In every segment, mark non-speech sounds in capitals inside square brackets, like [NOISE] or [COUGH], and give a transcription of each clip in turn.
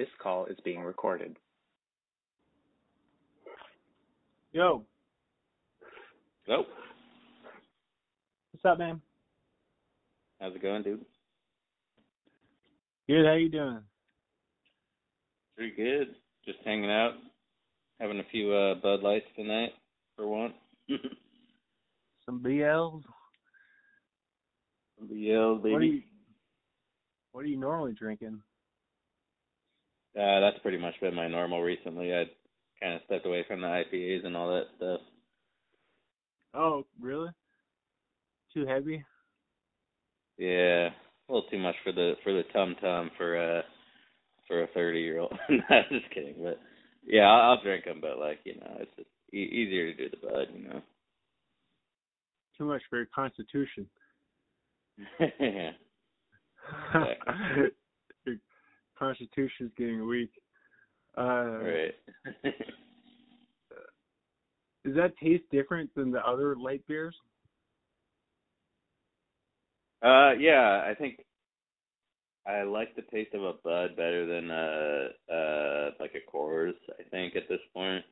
This call is being recorded. Yo, Nope. what's up, man? How's it going, dude? Good. How you doing? Pretty good. Just hanging out, having a few uh, Bud Lights tonight for one. [LAUGHS] Some BLs. BLs, baby. What are you? What are you normally drinking? Uh, that's pretty much been my normal recently. I kind of stepped away from the IPAs and all that stuff. Oh, really? Too heavy? Yeah, a little too much for the for the tum tum for uh for a thirty year old. [LAUGHS] Not just kidding, but yeah, I'll, I'll drink them, but like you know, it's just e- easier to do the Bud, you know. Too much for your constitution. [LAUGHS] yeah. [LAUGHS] constitution's getting weak. Uh, Right. [LAUGHS] Does that taste different than the other light beers? Uh, yeah, I think I like the taste of a Bud better than a uh like a Coors. I think at this point,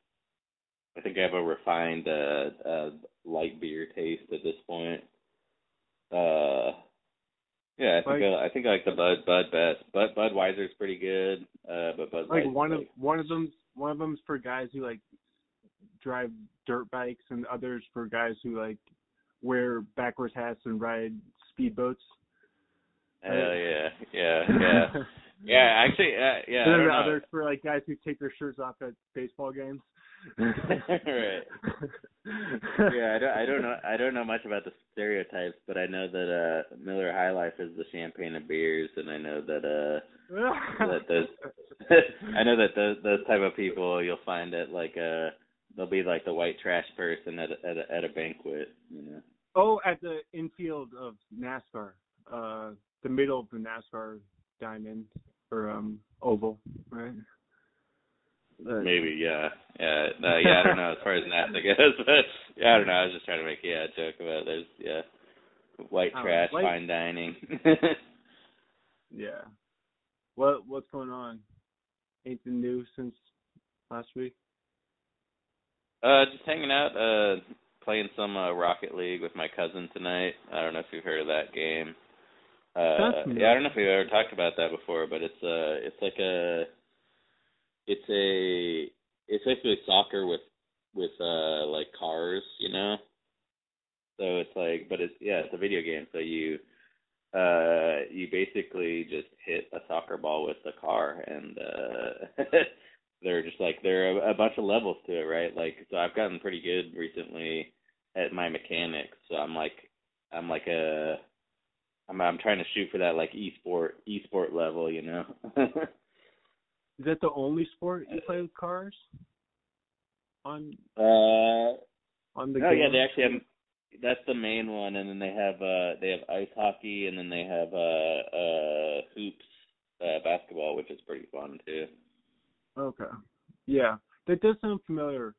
I think I have a refined uh, uh light beer taste at this point. Uh, yeah, I think Like- I, I think I like the Bud Bud best. Bud Budweiser's pretty good. Uh, but Bud Like one of like- one of them one of them's for guys who like drive dirt bikes, and others for guys who like wear backwards hats and ride speedboats. Hell yeah, yeah, [LAUGHS] yeah, yeah. Actually, uh, yeah. And then the others for like guys who take their shirts off at baseball games. Right. yeah, I don't, I don't know. I don't know much about the stereotypes, but I know that uh Miller High Life is the champagne of beers, and I know that uh that those [LAUGHS] I know that those those type of people you'll find at like uh they'll be like the white trash person at a, at a, at a banquet, you know. oh, at the infield of NASCAR, uh, the middle of the NASCAR diamond or um oval, right? Uh, Maybe, yeah, yeah, no, yeah. I don't know as far as NASA goes, [LAUGHS] but yeah, I don't know. I was just trying to make yeah a joke about there's yeah white Oh, trash white- fine dining. [LAUGHS] Yeah. What what's going on? Anything new since last week? Uh, just hanging out, uh, playing some uh, Rocket League with my cousin tonight. I don't know if you've heard of that game. Uh, yeah. I don't know if we've ever talked about that before, but it's uh, it's like a, it's a, it's basically soccer with with uh like cars, you know. So it's like, but it's yeah, it's a video game. So you, uh, you basically just hit a soccer ball with the car, and uh, [LAUGHS] they're just like there are a bunch of levels to it, right? Like so I've gotten pretty good recently at my mechanics. So I'm like I'm like a I'm I'm trying to shoot for that like e-sport e-sport level, you know. [LAUGHS] Is that the only sport you play with cars? On uh on the Oh game? yeah, they actually have that's the main one and then they have uh they have ice hockey and then they have uh uh hoops uh basketball which is pretty fun too. Okay. Yeah. That does sound familiar.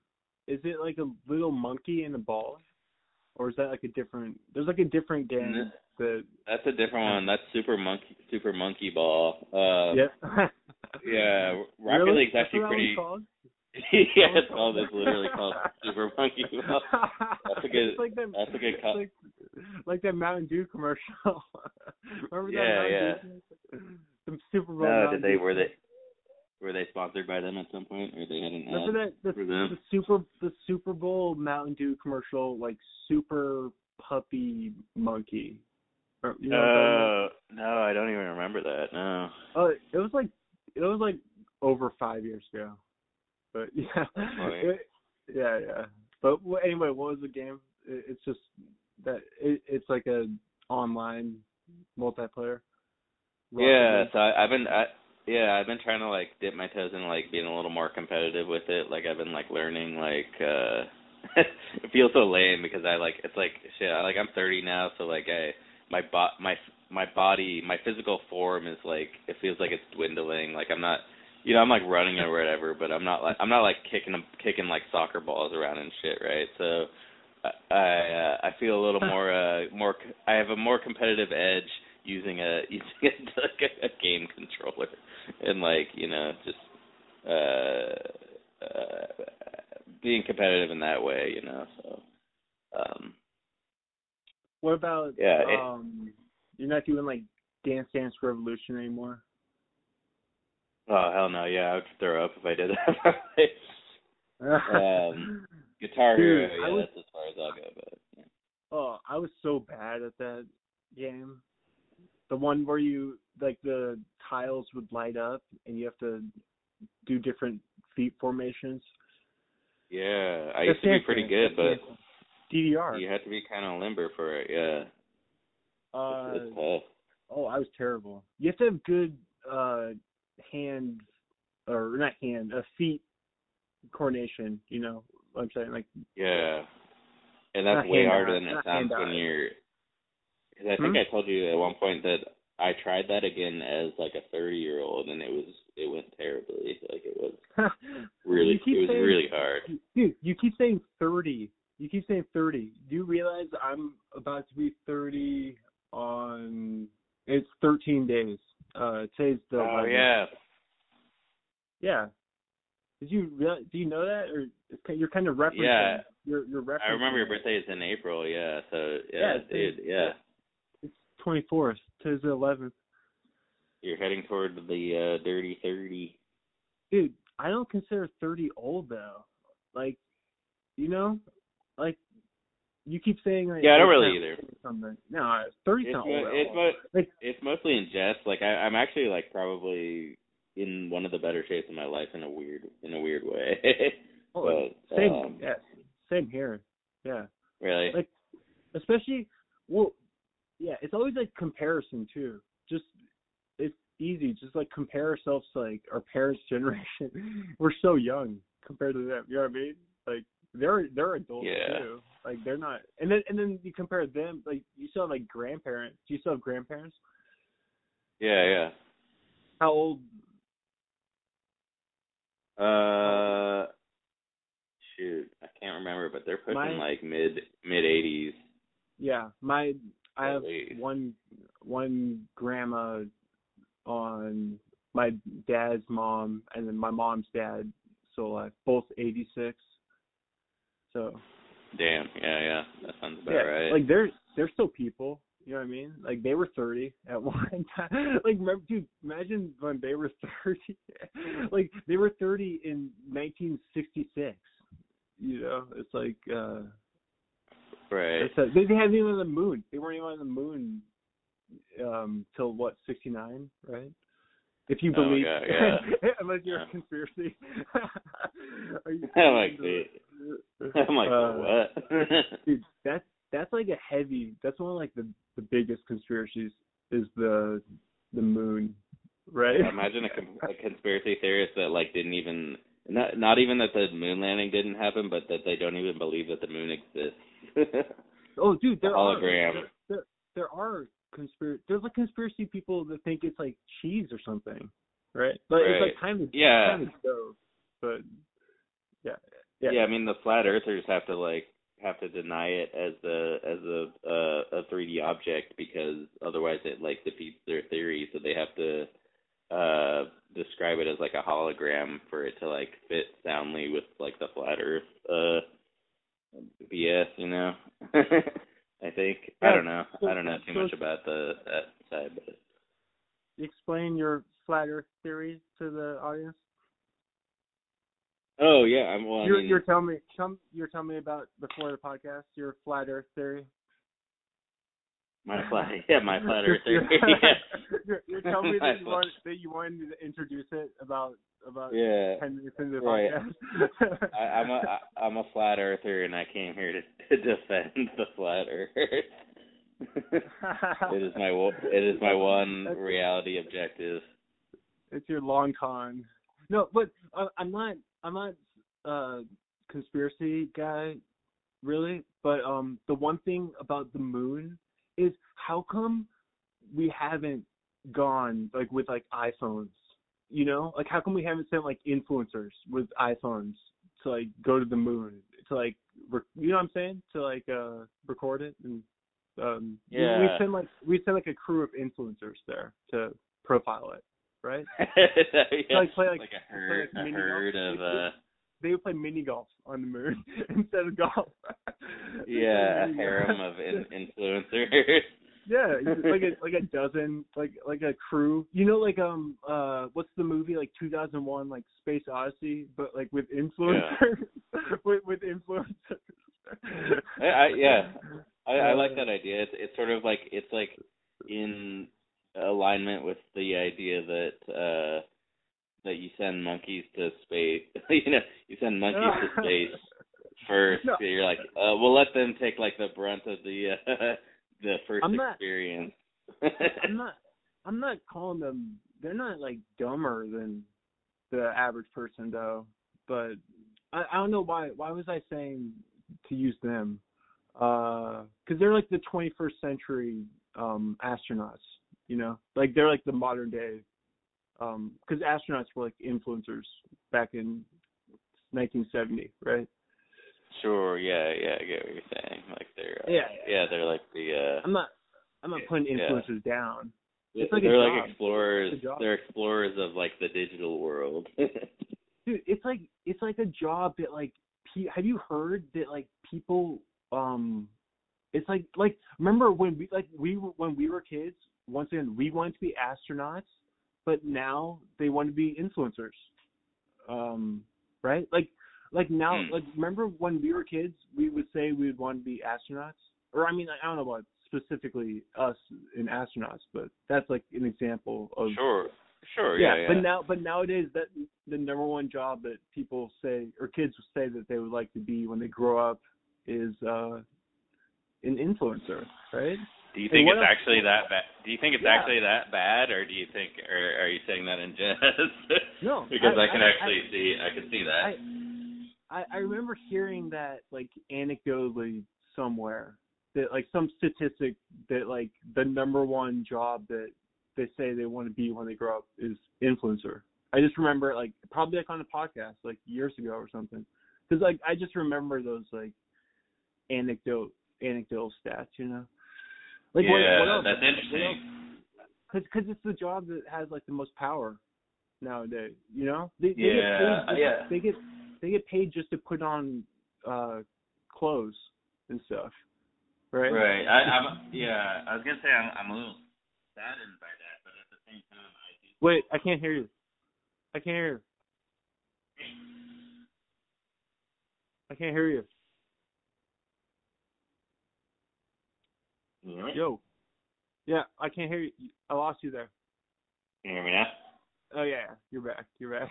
Is it like a little monkey in a ball? Or is that like a different there's like a different game that That's a different one. That's Super Monkey Super Monkey Ball. Uh Yeah. [LAUGHS] yeah, Rocket Really? League's actually pretty [LAUGHS] yeah, it's called it's literally [LAUGHS] called Super Monkey Ball. [LAUGHS] That's a good It's like that, that's a good co- like, like that Mountain Dew commercial. Remember that Yeah, Mountain yeah. Dew? The Super Bowl. No, did they Dew were they were they sponsored by them at some point or they had an Remember ad? that the, for them? the Super the Super Bowl Mountain Dew commercial, like super puppy monkey. Or, you know what I'm talking Uh, no, I don't even remember that. No. Oh, it was like it was like over five years ago. But [LAUGHS] yeah, it- yeah, yeah. But wh- anyway, what was the game? It, it's just that it, it's like a online multiplayer. Yeah, so I, I've been I yeah, I've been trying to like dip my toes in like being a little more competitive with it. Like I've been like learning like uh [LAUGHS] it feels so lame because I like it's like shit, I like I'm 30 now, so like I my bo- my my body, my physical form is like it feels like it's dwindling. Like I'm not you know, I'm like running or whatever, but I'm not like I'm not like kicking kicking like soccer balls around and shit, right? So I I, uh, I feel a little more uh more c- I have a more competitive edge using a [LAUGHS] using a, like a, a game controller and like you know just uh, uh being competitive in that way, you know. So um What about Yeah, um you're not doing like Dance Dance Revolution anymore? oh hell no, yeah, I would throw up if I did that. [LAUGHS] Um, Guitar Dude, Hero, yeah, was- that's as far as I'll go, but yeah. Oh, I was so bad at that game. The one where you like the tiles would light up and you have to do different feet formations. Yeah, I That's used to be pretty good, but. DDR. you had to be kind of limber for it. Yeah, Uh, it's, it's tough. oh, I was terrible. You have to have good uh hand or not hand, uh, feet coordination. You know what I'm saying? Like Yeah, and that's way harder than it sounds when you're. Because I think Hmm? I told you at one point that I tried that again as like a 30 year old, and it was it went terribly. Like it was [LAUGHS] really it was saying- really hard. Dude, you keep saying 30. You keep saying 30. Do you realize I'm about to be 30 on. It's 13 days. Uh, today's the. Oh 11th. yeah, Yeah. Did you? Do you know that, or you're kind of referencing? Yeah. You're you're referencing. I remember your birthday is in April. Yeah, so Yeah, yeah, it's- dude, yeah, It's 24th. Today's the 11th. you're heading toward the uh, dirty 30. Dude, I don't consider 30 old though. Like, you know, like you keep saying like. Yeah, I don't really either. Something. No, 30's It's mo- it's mo- Like- it's mostly in jest. Like I, I'm actually like probably in one of the better shapes of my life in a weird in a weird way. [LAUGHS] Oh, but, same. um, yeah, same here. Yeah. really, Like, especially well yeah it's always like comparison too just it's easy just like compare ourselves to like our parents [LAUGHS] generation we're so young compared to them you know what i mean like they're they're adults Yeah. too like they're not and then and then you compare them like you still have like grandparents do you still have grandparents yeah, yeah. how old Uh, shoot, I can't remember, but they're pushing My- like mid mid 80s. yeah my i have one one grandma on my dad's mom and then my mom's dad still alive both 86 so Damn, yeah, yeah, that sounds about yeah right. like they're they're still people. You know what i mean? Like they were 30 at [LAUGHS] one time. Like remember dude imagine when they were [LAUGHS] 30 like they were 30 in 1966 you know? It's like uh right. a, they, haven't even on the moon. They weren't even on the moon um till what 69 right? If you Oh believe God, [LAUGHS] yeah. unless you're Yeah. a conspiracy. Are you I'm like, it? I'm like, Uh, what? [LAUGHS] dude, that's that's like a heavy. That's one of like the the biggest conspiracies is the the moon, right? Imagine a, a conspiracy theorist that like didn't even not not even that the moon landing didn't happen, but that they don't even believe that the moon exists. [LAUGHS] oh, dude, there are hologram. there, there, there are conspiracy. There's like conspiracy people that think it's like cheese or something, right? But it's like kind of Yeah. kind of dope, but yeah, yeah. yeah, I mean the flat earthers have to like have to deny it as the as a uh, a 3D object because otherwise it like defeats their theory. So they have to uh describe it as like a hologram for it to like fit soundly with like the flat earth uh BS, you know. [LAUGHS] I think I don't know. I don't know too much about the that side, but Explain your flat Earth theory to the audience. oh yeah, I'm well. You're mean, you're telling me some you're telling me about before the podcast your flat Earth theory. my flat [LAUGHS] yeah my flat earth theory. [LAUGHS] [LAUGHS] you're, you're telling me that you want that you wanted to introduce it about about yeah. ten minutes into the Right. podcast. I, I'm a I, I'm a flat earther, and I came here to, to defend the flat earth. it is my it is my one That's- reality objective. it's your long con. No, but uh, I'm not. I'm not uh conspiracy guy, really. But um, the one thing about the moon is how come we haven't gone like with like iPhones? You know, like how come we haven't sent like influencers with iPhones to like go to the moon to like rec- you know what I'm saying to like uh record it and Um, we- Yeah. we send like we send like a crew of influencers there to profile it, right? [LAUGHS] yeah. like play, like- a play, herd, like, a herd of uh, They would play mini golf on the moon [LAUGHS] instead of golf. [LAUGHS] Yeah, a harem of in, [LAUGHS] influencers. Yeah, like a like a dozen, like like a crew. You know, like um uh, what's the movie like 2001, like Space Odyssey, but like with influencers, with with influencers. I, I yeah, I, I like that idea. It's it's sort of like it's like in alignment with the idea that uh that you send monkeys to space. [LAUGHS] you know, you send monkeys to [LAUGHS] space first. No. You're like, uh, we'll let them take like the brunt of the uh, [LAUGHS] the 1st I'm not- experience. I'm not I'm not calling them they're not like dumber than the average person though. But I, I don't know why why was I saying to use them? Uh, because they're like the 21st century um astronauts, you know, like they're like the modern day. Um, because astronauts were like influencers back in 1970, right? Sure. Yeah. Yeah. I get what you're saying. Like they're. Uh, Yeah. Yeah. They're like the. uh I'm not I'm not putting Yeah. influencers down. It's like they're job. like explorers. A. They're explorers of like the digital world. [LAUGHS] dude it's like it's like a job that like pe- have you heard that like people um it's like like remember when we like we were when we were kids once again we wanted to be astronauts but now they want to be influencers um right like like now Hmm. like remember when we were kids we would say we would want to be astronauts or i mean i don't know about specifically us in astronauts but that's like an example of sure. Sure. Yeah. Yeah. but now, but nowadays, that the number one job that people say or kids say that they would like to be when they grow up is uh an influencer, right? Do you think what it's else- actually that bad? Do you think it's Yeah. actually that bad, or do you think, or are you saying that in jest? [LAUGHS] No, [LAUGHS] because I, I- can I- actually see, I can see that. I I remember hearing that like anecdotally somewhere that like some statistic that like the number one job that they say they want to be when they grow up is influencer. I just remember like probably like on a podcast like years ago or something. Cuz like I just remember those like anecdote anecdotal stats, you know. Like yeah, what else? that's interesting. Cause, cause it's the job that has like the most power nowadays. You know, they, they Yeah, get paid, yeah. They get they get paid just to put on uh clothes and stuff, right? Right. I, I'm. Yeah. I was gonna say I'm. I'm a little saddened by that, but at the same time, I do. Wait, I can't hear you. I can't hear. You. I can't hear you. Can you hear me? Yo. Yeah, I can't hear you. I lost you there. Can you hear me now? Oh yeah, you're back. You're back.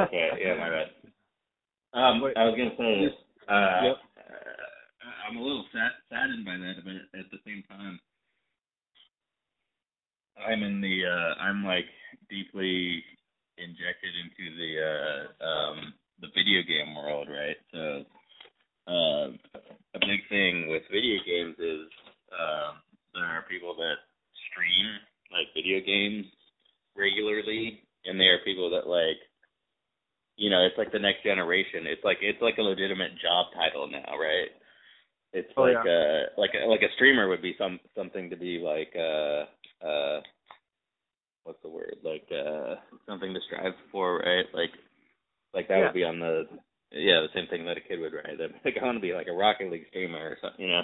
Okay. Yeah. My bad. [LAUGHS] Um, Wait. I was gonna say. Uh, Yep. uh, I'm a little sad, saddened by that, but at the same time, I'm in the. Uh, I'm like deeply injected into the uh, um, the video game world, right? So, uh, a big thing with video games is um, there are people that stream like video games regularly, and there are people that like, you know, it's like the next generation. It's like it's like a legitimate job title now, right? It's Oh, like yeah. uh like a, like a streamer would be some something to be like uh uh what's the word like uh something to strive for, right? Like like that Yeah. would be on the yeah the same thing that a kid would write. [LAUGHS] Like I want to be like a Rocket League streamer or something, you know.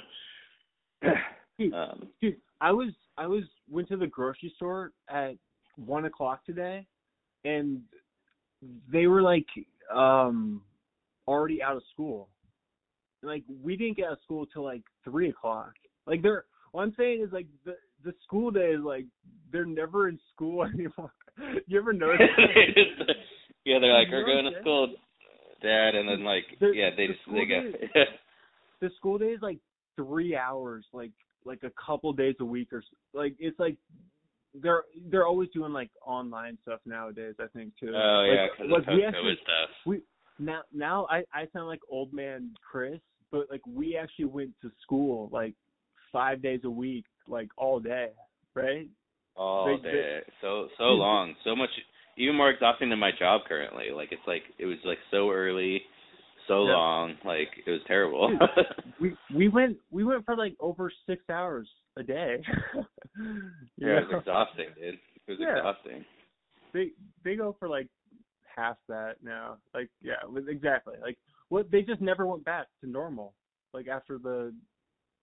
[CLEARS THROAT] Dude, um, Dude, I was I was went to the grocery store at one o'clock today, and they were like um already out of school. Like we didn't get out of school till like three o'clock. Like they're what I'm saying is like the the school day is like they're never in school [LAUGHS] anymore. you ever [LAUGHS] notice? yeah, they're like, we're going to school, Dad, and then like, The- yeah, they the just they go. [LAUGHS] the school day is like three hours, like like a couple days a week or like it's like they're they're always doing like online stuff nowadays. I think too. oh yeah, like, because like, we actually stuff. we now now I I sound like old man Chris, but like we actually went to school like five days a week, like all day, right? All they- day, so so long, so much, even more exhausting than my job currently. Like it's like it was like so early, so Yeah. long. Like it was terrible. [LAUGHS] We we went we went for like over six hours a day. [LAUGHS] Yeah, it was exhausting, dude. It was Yeah. exhausting. they they go for like half that now. Like yeah, exactly. Like what they just never went back to normal. Like after the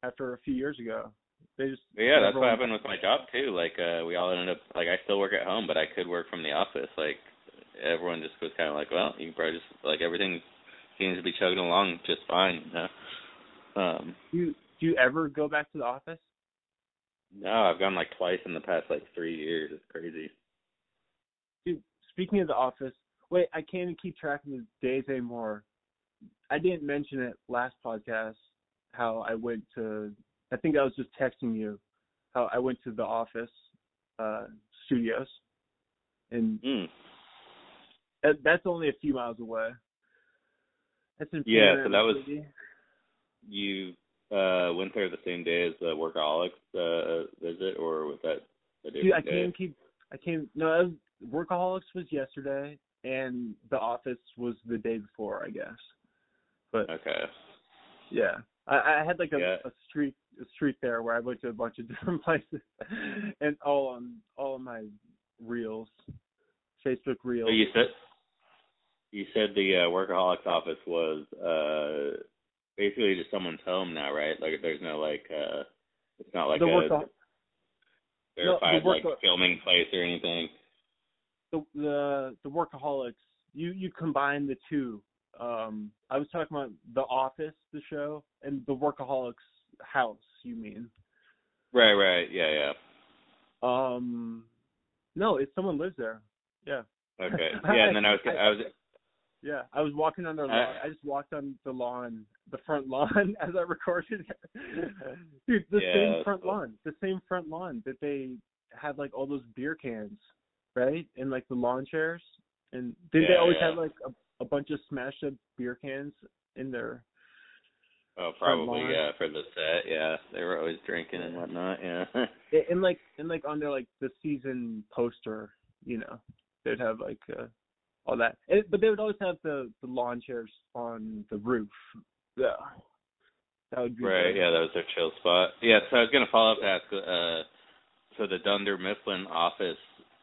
after a few years ago, they just yeah, that's what happened with my job too. Like uh we all ended up like I still work at home, but I could work from the office. Like everyone just was kind of like, well, you can probably just like everything seems to be chugging along just fine. You know? Um, Do you do you ever go back to the office? no, I've gone like twice in the past like three years. It's crazy. Dude, speaking of the office, wait, I can't even keep track of the days anymore. I didn't mention it last podcast how I went to I think I was just texting you how I went to the office uh studios and Mm. that's only a few miles away. That's in Yeah, so that was-. You uh went there the same day as the workaholics uh visit, or was that a different Dude, I day? can't keep I can't no was, Workaholics was yesterday and the office was the day before, I guess. But Okay. Yeah, I, I had like a, Yeah. a streak a streak there where I went to a bunch of [LAUGHS] different places, and all on all of my reels, Facebook reels. So you said you said the uh, workaholics office was uh basically just someone's home now, right? Like there's no like uh it's not like the a work verified work- like filming place or anything. the the the workaholics. You you combine the two. Um, I was talking about the Office, the show, and the Workaholics house. You mean? Right, right, yeah, yeah. Um, no, it's someone lives there. Yeah. Okay. [LAUGHS] Yeah, and then I was I was Yeah, I was walking on their Uh, lawn. I just walked on the lawn, the front [LAUGHS] lawn, as I recorded. [LAUGHS] Dude, the Yeah, same front cool. lawn, the same front lawn that they had like all those beer cans, right, and like the lawn chairs. And did they always yeah. have like a, a bunch of smashed up beer cans in their? oh probably yeah for the set yeah they were always drinking and whatnot yeah And like, and like on their like the season poster, you know, they'd have like uh, all that. And, but they would always have the the lawn chairs on the roof. Yeah, that would be Right, the- yeah, that was their chill spot. Yeah, so I was gonna follow up to ask, uh, so the Dunder Mifflin office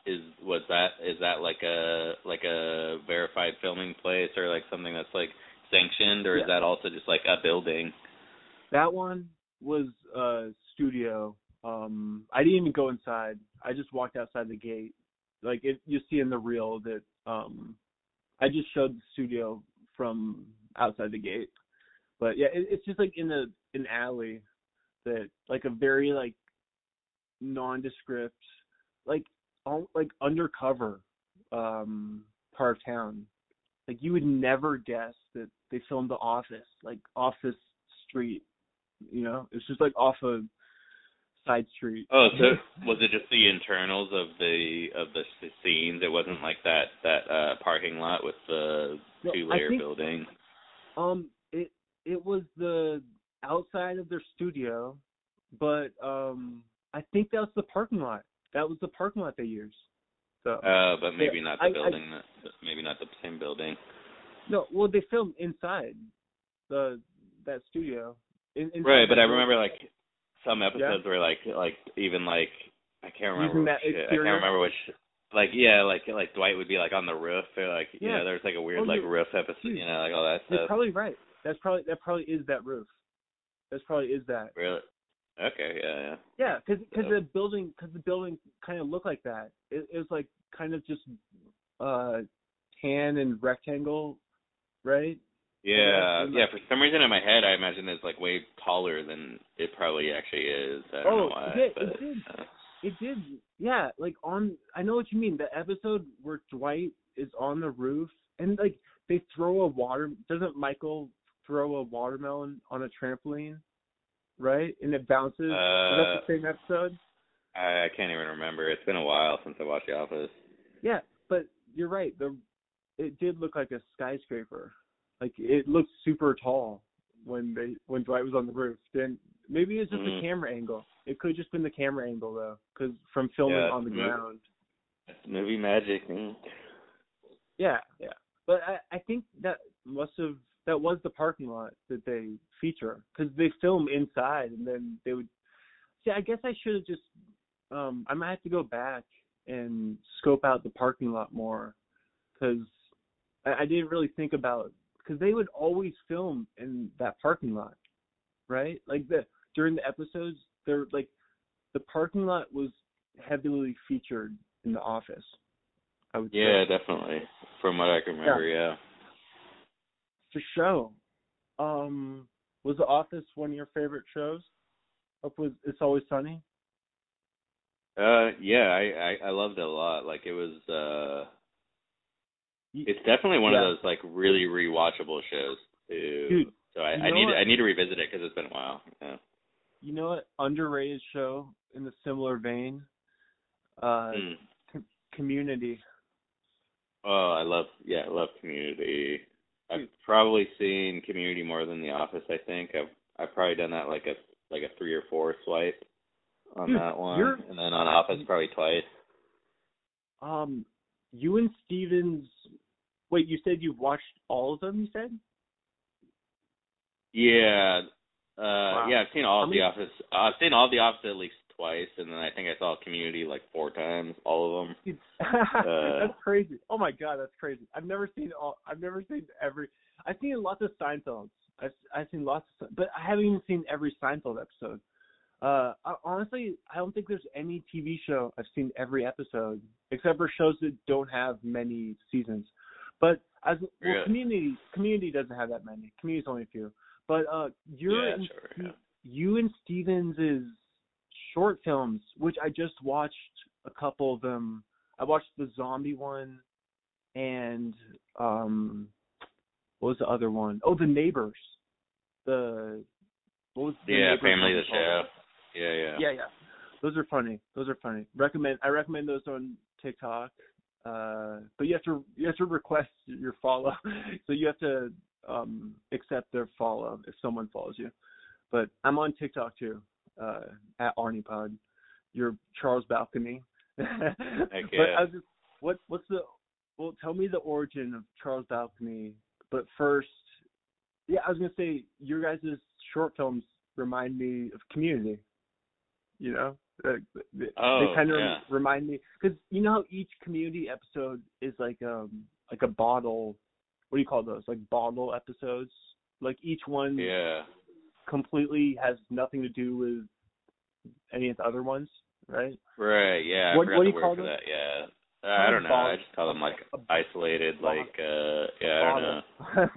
is was that is that like a like a verified filming place or like something that's like sanctioned or Yeah. is that also just like a building? That one was a studio. Um, I didn't even go inside. I just walked outside the gate. Like it, you see in the reel that um, I just showed the studio from outside the gate. But yeah, it, it's just like in a an alley that like a very like nondescript, like all, like undercover um part of town. Like you would never guess that they filmed The Office, like off this street. You know, it's just like off a side street. Oh, so [LAUGHS] was it just the internals of the of the scenes? It wasn't like that that uh parking lot with the No, two layer building. Um, it it was the outside of their studio, but um, I think that was the parking lot. That was the parking lot they used. So Uh, but maybe not the I- I- building. that maybe not the same building. no, well they filmed inside the that studio. In, Right, but I remember like some episodes were like like even like I can't remember Using that which, I can't remember which like yeah like like Dwight would be like on the roof or like you Yeah. know there's like a weird Oh, like you're- roof episode you know like all that You're stuff. probably right. That's probably that probably is that roof. That's probably is that. Really? Okay, yeah, yeah. Yeah, because cause So- the building because the building kind of looked like that. It, it was like kind of just uh tan and rectangle, right? Yeah, Yeah. For some reason in my head, I imagine it's like way taller than it probably actually is. I don't Oh, know why. it did, but, it did. uh, It did, yeah. Like on, I know what you mean. The episode where Dwight is on the roof and like they throw a water. Doesn't Michael throw a watermelon on a trampoline, right? And it bounces. is that the same episode? I, I can't even remember. It's been a while since I watched The Office. Yeah, but you're right. The it did look like a skyscraper. Like it looked super tall when they when Dwight was on the roof. Then maybe it's just Mhm. the camera angle. It could have just been the camera angle though, because from filming Yeah, on the mhm. ground. Movie magic. mm. Yeah, yeah. But I I think that must have that was the parking lot that they feature because they film inside and then they would. See, I guess I should have just. Um, I might have to go back and scope out the parking lot more because I, I didn't really think about because they would always film in that parking lot, right? Like the during the episodes, they're like the parking lot was heavily featured in the office. I would Yeah, say. definitely. From what I can remember, yeah. For sure. Um, was The Office one of your favorite shows? Up was It's Always Sunny. Uh, yeah, I, I I loved it a lot. Like it was, uh, it's definitely one Yeah. of those like really rewatchable shows too. Dude, so I, I need what? to, I need to revisit it because it's been a while. Yeah. You know what? Underrated show in the similar vein. Uh, Hmm. Com- Community. Oh, I love yeah, I love Community. I've Dude. probably seen Community more than The Office. I think I've I've probably done that like a like a three or four swipe on Dude, that one, and then on Office probably twice. Um, you and Stevens. Wait, you said you've watched all of them. You said. Yeah, uh, yeah, I've seen all of many- The Office. I've seen all of The Office at least twice, and then I think I saw Community like four times, all of them. [LAUGHS] Uh, that's crazy. Oh my god, that's crazy. I've never seen all. I've never seen every. I've seen lots of Seinfelds. I've I've seen lots of, but I haven't even seen every Seinfeld episode. Uh, I, honestly, I don't think there's any TV show I've seen every episode, except for shows that don't have many seasons. But as well, Really? Community Community doesn't have that many. Community's only a few. But uh, you're yeah, in sure. Yeah. you and Stevens's short films, which I just watched a couple of them. I watched the zombie one and um what was the other one? Oh, the neighbors. The what was the Yeah, Family the? Show. Yeah, yeah. Yeah, yeah. Those are funny. Those are funny. Recommend I recommend those on TikTok. Uh but you have to you have to request your follow. [LAUGHS] so you have to um accept their follow if someone follows you. But I'm on TikTok too. Uh at ArnePod. Your Charles Balcony. [LAUGHS] but. I was just what what's the well tell me the origin of Charles Balcony. But first yeah, I was gonna say your guys' short films remind me of Community. You know, uh, they, Oh, they kind of yeah. remind me because you know how each Community episode is like um like a bottle. What do you call those? Like bottle episodes. Like each one Yeah. completely has nothing to do with any of the other ones, right? Right, yeah. What- what do you call them? that, yeah. Uh, I don't know. I just call them like isolated, like uh yeah, I don't know.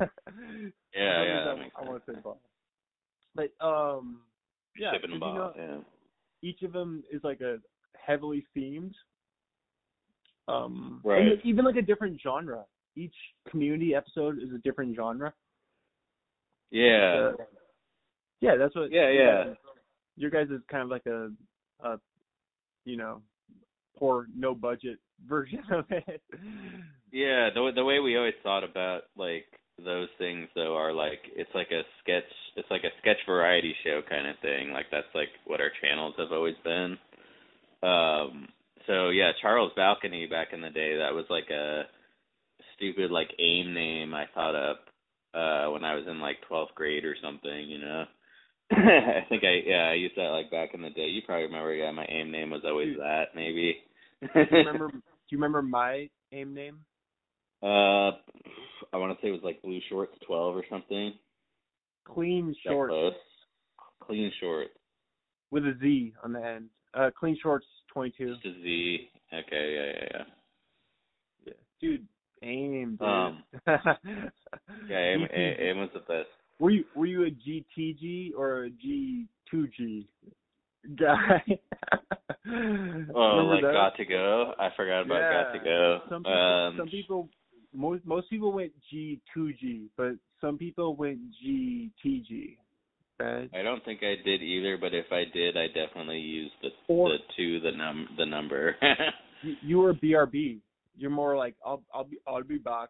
[LAUGHS] Yeah, yeah, I, want to say bottle. But um, yeah, Shipping 'cause them you know, yeah. Each of them is like a heavily themed. Um, Right. and even like a different genre. Each community episode is a different genre. Yeah. Uh, yeah, that's what. Yeah, yeah. Your guys is kind of like a, a, you know, poor no budget [LAUGHS] version of it. Yeah, the the way we always thought about like those things though are like it's like a sketch it's like a sketch variety show kind of thing. Like that's like what our channels have always been. Um so yeah, Charles Balcony back in the day, that was like a stupid like AIM name I thought up uh when I was in like twelfth grade or something, you know. [LAUGHS] I think I yeah, I used that like back in the day. You probably remember yeah, my AIM name was always Dude. that, maybe. do you remember? [LAUGHS] Do you remember my aim name? Uh, I want to say it was like blue shorts twelve or something. Clean shorts. Clean shorts. with a Z on the end. Uh, clean shorts twenty two. Just a Z. Okay, yeah, yeah, yeah. Yeah. Dude, aim, dude. Um, [LAUGHS] Yeah, aim, aim, aim was the best. Were you were you a GTG or a G2G guy? [LAUGHS] Oh, Remember like those? got to go. I forgot about got to go. Some people, um, some people, most most people went G2G, but some people went GTG. Right? I don't think I did either, but if I did, I definitely used the Or- the two the num the number. [LAUGHS] You, you were BRB. You're more like I'll I'll be I'll be back.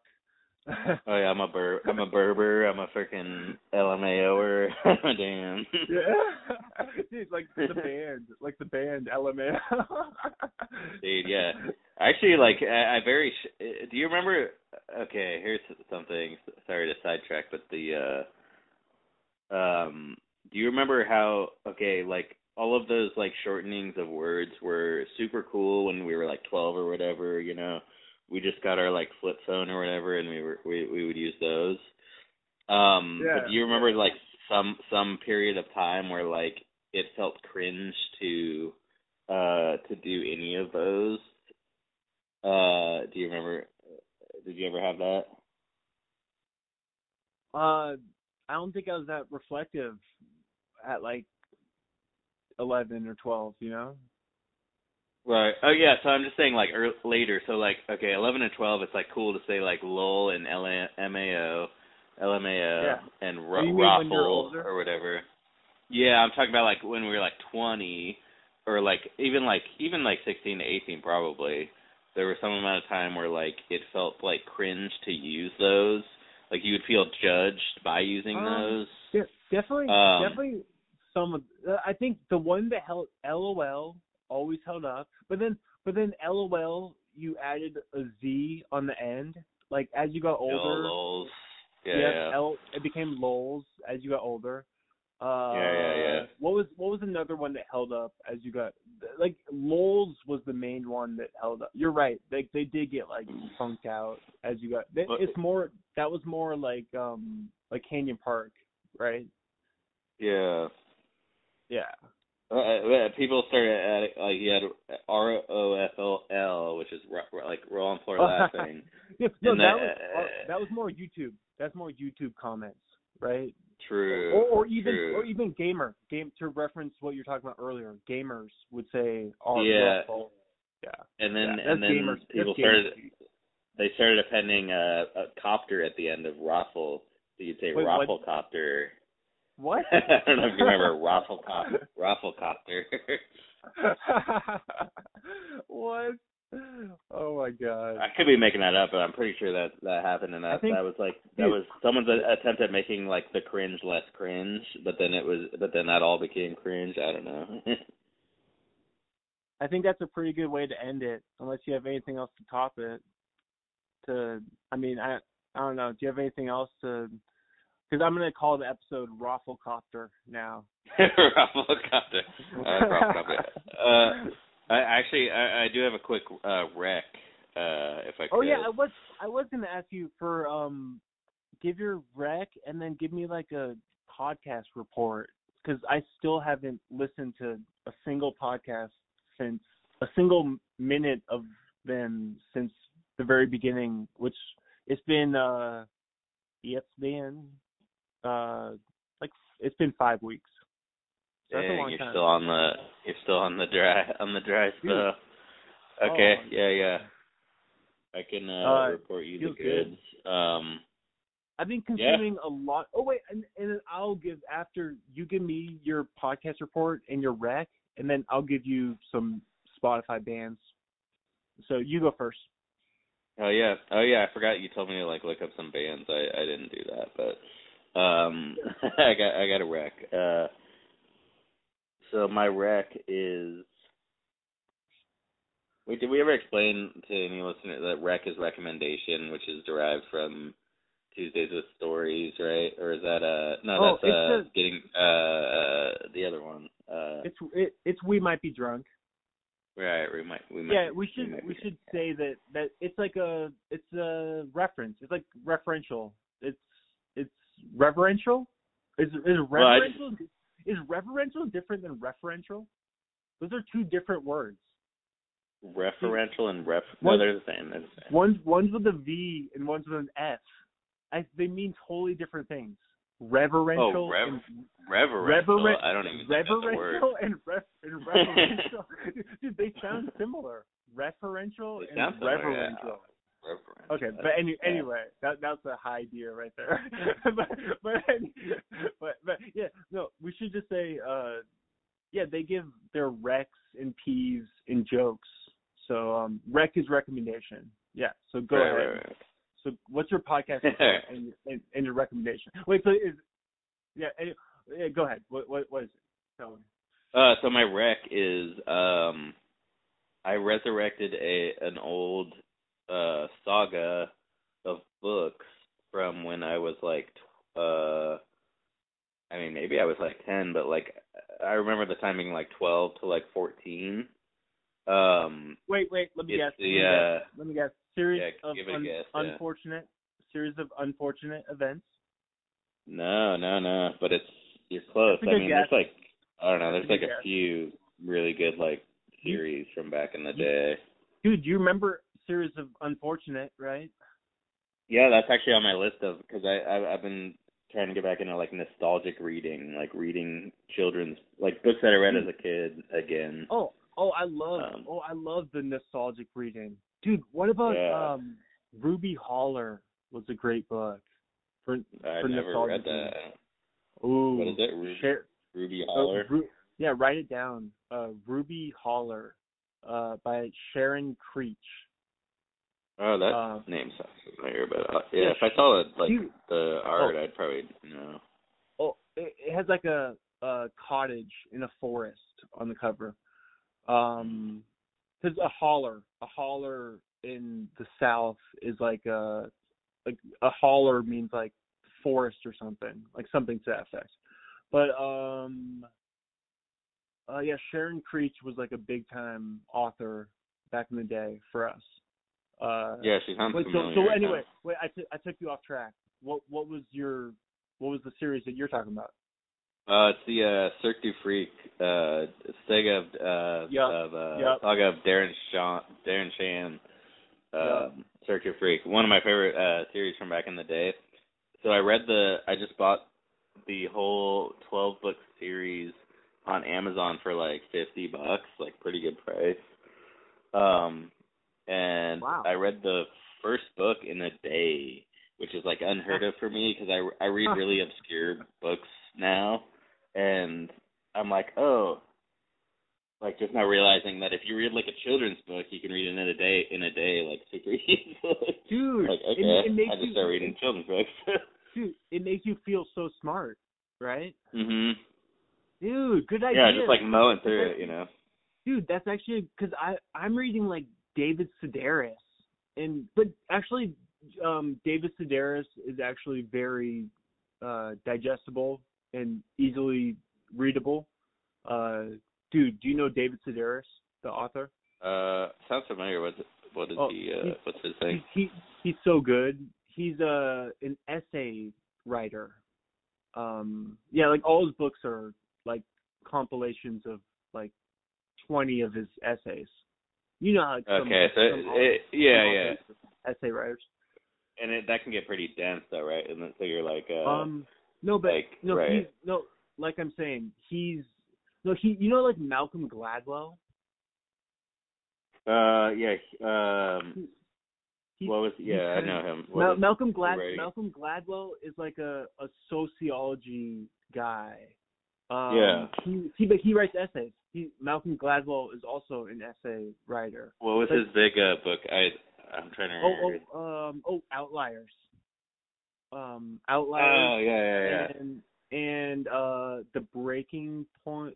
Oh yeah, I'm a bur I'm a Berber. I'm a freaking LMAOer. [LAUGHS] Damn. yeah, [LAUGHS] dude, like the band, like the band LMA. [LAUGHS] Dude, yeah. Actually, like I, I very. Sh- do you remember? Okay, here's something. Sorry to sidetrack, but the. uh Um. Do you remember how? Okay, like all of those like shortenings of words were super cool when we were like 12 or whatever. You know, we just got our like flip phone or whatever, and we were we we would use those. Um. Yeah. But do you remember like some some period of time where like it felt cringe to uh to do any of those? Uh, do you remember? Did you ever have that? Uh, I don't think I was that reflective at like eleven or twelve. You know. Right. Oh yeah. So I'm just saying like early, later. So like okay, 11 and 12. It's like cool to say like lol and L M A O, L M A O, Yeah. and ro- you mean when you're rofl or whatever. Yeah, I'm talking about like when we were like 20 or like even like even like 16 to 18 probably. There was some amount of time where like it felt like cringe to use those. Like you would feel judged by using Um, those. De- definitely, Um, definitely some of. Uh, I think the one that held LOL always held up, but then but then LOL you added a Z on the end. Like as you got older, lols. Yeah, yeah. L, it became lols as you got older. Uh, Yeah, yeah, yeah. What was what was another one that held up as you got like lols was the main one that held up. You're right. They they did get like funked out as you got. They, But- it's more that was more like um like Canyon Park, right? yeah. Yeah. Uh, uh, people started adding like you had R O F O L, which is ro- like on floor laughing. [LAUGHS] Yeah, no, that that- was uh, that was more YouTube. That's more YouTube comments, right? True. Or, or even true. or even gamer game to reference what you're talking about earlier. Gamers would say, "Oh, Yeah. Yeah." and then yeah, and then gamers. people that's gamers. started they started appending a, a copter at the end of rofl. So you'd say Wait, what? rofl copter. What? [LAUGHS] I don't know if you remember rofl cop rofl copter. [LAUGHS] what? Oh my god. I could be making that up, but I'm pretty sure that that happened, and that think- that was like that dude. was someone's attempt at making like the cringe less cringe, but then it was, but then that all became cringe. I don't know. [LAUGHS] I think that's a pretty good way to end it, unless you have anything else to top it. To, I mean, I, I don't know. Do you have anything else to? Because I'm gonna call the episode Roflcopter now. [LAUGHS] rofl copter. Uh, rofl copter. Uh, I actually I, I do have a quick uh rec, uh, if I could. Oh yeah, I was I was gonna ask you for um, give your rec and then give me like a podcast report because I still haven't listened to a single podcast since a single minute of them since the very beginning, which it's been uh, it's been uh, like it's been five weeks. So that's a Dang, long you're time. still on the you're still on the dry on the dry stuff. Okay, Oh. yeah, yeah. I can uh, Uh, report you the feels good. goods. Um, I've been consuming a lot. Oh wait, and, and then I'll give after you give me your podcast report and your rec, and then I'll give you some Spotify bands. So you go first. oh yeah, oh yeah. I forgot you told me to like look up some bands. I I didn't do that, but um, [LAUGHS] I got I got a rec. Uh, so my rec is. Wait, did we ever explain to any listener that rec is recommendation, which is derived from Tuesdays with Stories, right? Or is that uh no, Oh, that's uh a- getting uh, uh the other one. Uh It's it, it's we might be drunk. right, we might we might Yeah, we should we be- should say that that it's like a it's a reference. It's like referential. It's reverential. Is is Well, reverential is reverential different than referential? Those are two different words. referential and ref no, they're the same, they're the same. One's one's with a V and one's with an F. I, they mean totally different things. Reverential Oh, rev- and Reverential. reveren- I don't even think that's a reverential and, ref, and [LAUGHS] reverential. [LAUGHS] Dude, they sound similar. Referential They and similar, yeah. Reverential. Okay, but any, anyway, that that's a high deer right there. [LAUGHS] but but but but yeah, no, we should just say uh yeah, they give their recs and peeves and jokes. So um rec is recommendation. Yeah, so go Right, ahead. right, right. So what's your podcast [LAUGHS] and, and and your recommendation? Wait, so is yeah, any, yeah go ahead. What what what is it? Tell me. Uh, so my rec is um, I resurrected a an old uh saga of books from when I was like uh I mean maybe I was like 10 but like I remember the time being like 12 to like 14 um Wait, wait. Let me guess. the, let, me uh, guess. let me guess. Series yeah, of give it a un- guess, yeah. unfortunate series of unfortunate events. no no no but it's you're close I mean guess. there's like I don't know there's like a guess. few really good like series from back in the day Dude, do you remember series of unfortunate, right? Yeah, that's actually on my list of because I I've, I've been trying to get back into like nostalgic reading, like reading children's like books that I read as a kid again. Oh, oh, I love, Um, oh, I love the nostalgic reading, dude. What about Yeah. um, Ruby Holler was a great book for I for never nostalgic read that. Ooh, What is it? Ruby, Share, Ruby uh, Holler. Ru- yeah, write it down. Uh, Ruby Holler, uh, by Sharon Creech. Oh, that uh, name sounds familiar, but uh, yeah, yeah, if I saw it like Dude, the art, I'd probably know. oh, it, it has like a, a cottage in a forest on the cover. Um, because a holler, a holler in the south is like a like a holler means like forest or something, like something to that effect. But um, uh, yeah, Sharon Creech was like a big time author back in the day for us. Uh, Yeah, she sounds Wait, so, so anyway, now. wait, I took I took you off track. What what was your what was the series that you're talking about? Uh, it's the uh, Cirque du Freak uh, saga of uh, Yup, of uh, yup. saga of Darren Shan Darren Shan uh, Yup. Cirque du Freak. One of my favorite uh, series from back in the day. So I read the I just bought the whole twelve book series on Amazon for like fifty bucks, like pretty good price. Um, and Wow. I read the first book in a day, which is like unheard of for me because I I read really obscure books now, and I'm like, oh, like just now realizing that if you read like a children's book, you can read it in a day in a day, like super easily. [LAUGHS] Dude, like it, okay, it makes I just you start reading children's books. [LAUGHS] dude, it makes you feel so smart, right? mhm. Dude, good idea. Yeah, just like mowing through it, you know. dude, that's actually because I I'm reading like David Sedaris, and but actually, um, David Sedaris is actually very uh, digestible and easily readable. Uh, dude, do you know David Sedaris, the author? Uh, sounds familiar. What what is Oh, he? Uh, what's his thing? he he's so good. He's uh an essay writer. Um, yeah, like all his books are like compilations of like twenty of his essays. You know how some, Okay, so some it, yeah, yeah, essay writers. and it, that can get pretty dense, though, right? And then, so you're like, uh, um, no, but like, no, right. he's no, like I'm saying, he's no, he, you know, like Malcolm Gladwell. uh, yeah, um, He's, what was? Yeah, I know him. Mal- is- Malcolm Glad writing? Malcolm Gladwell is like a a sociology guy. Um, Yeah. He he but he writes essays. He Malcolm Gladwell is also an essay writer. What was but- his big uh, book? I I'm trying to remember. Oh oh um oh Outliers. Um Oh, yeah, yeah, yeah. and and uh the breaking point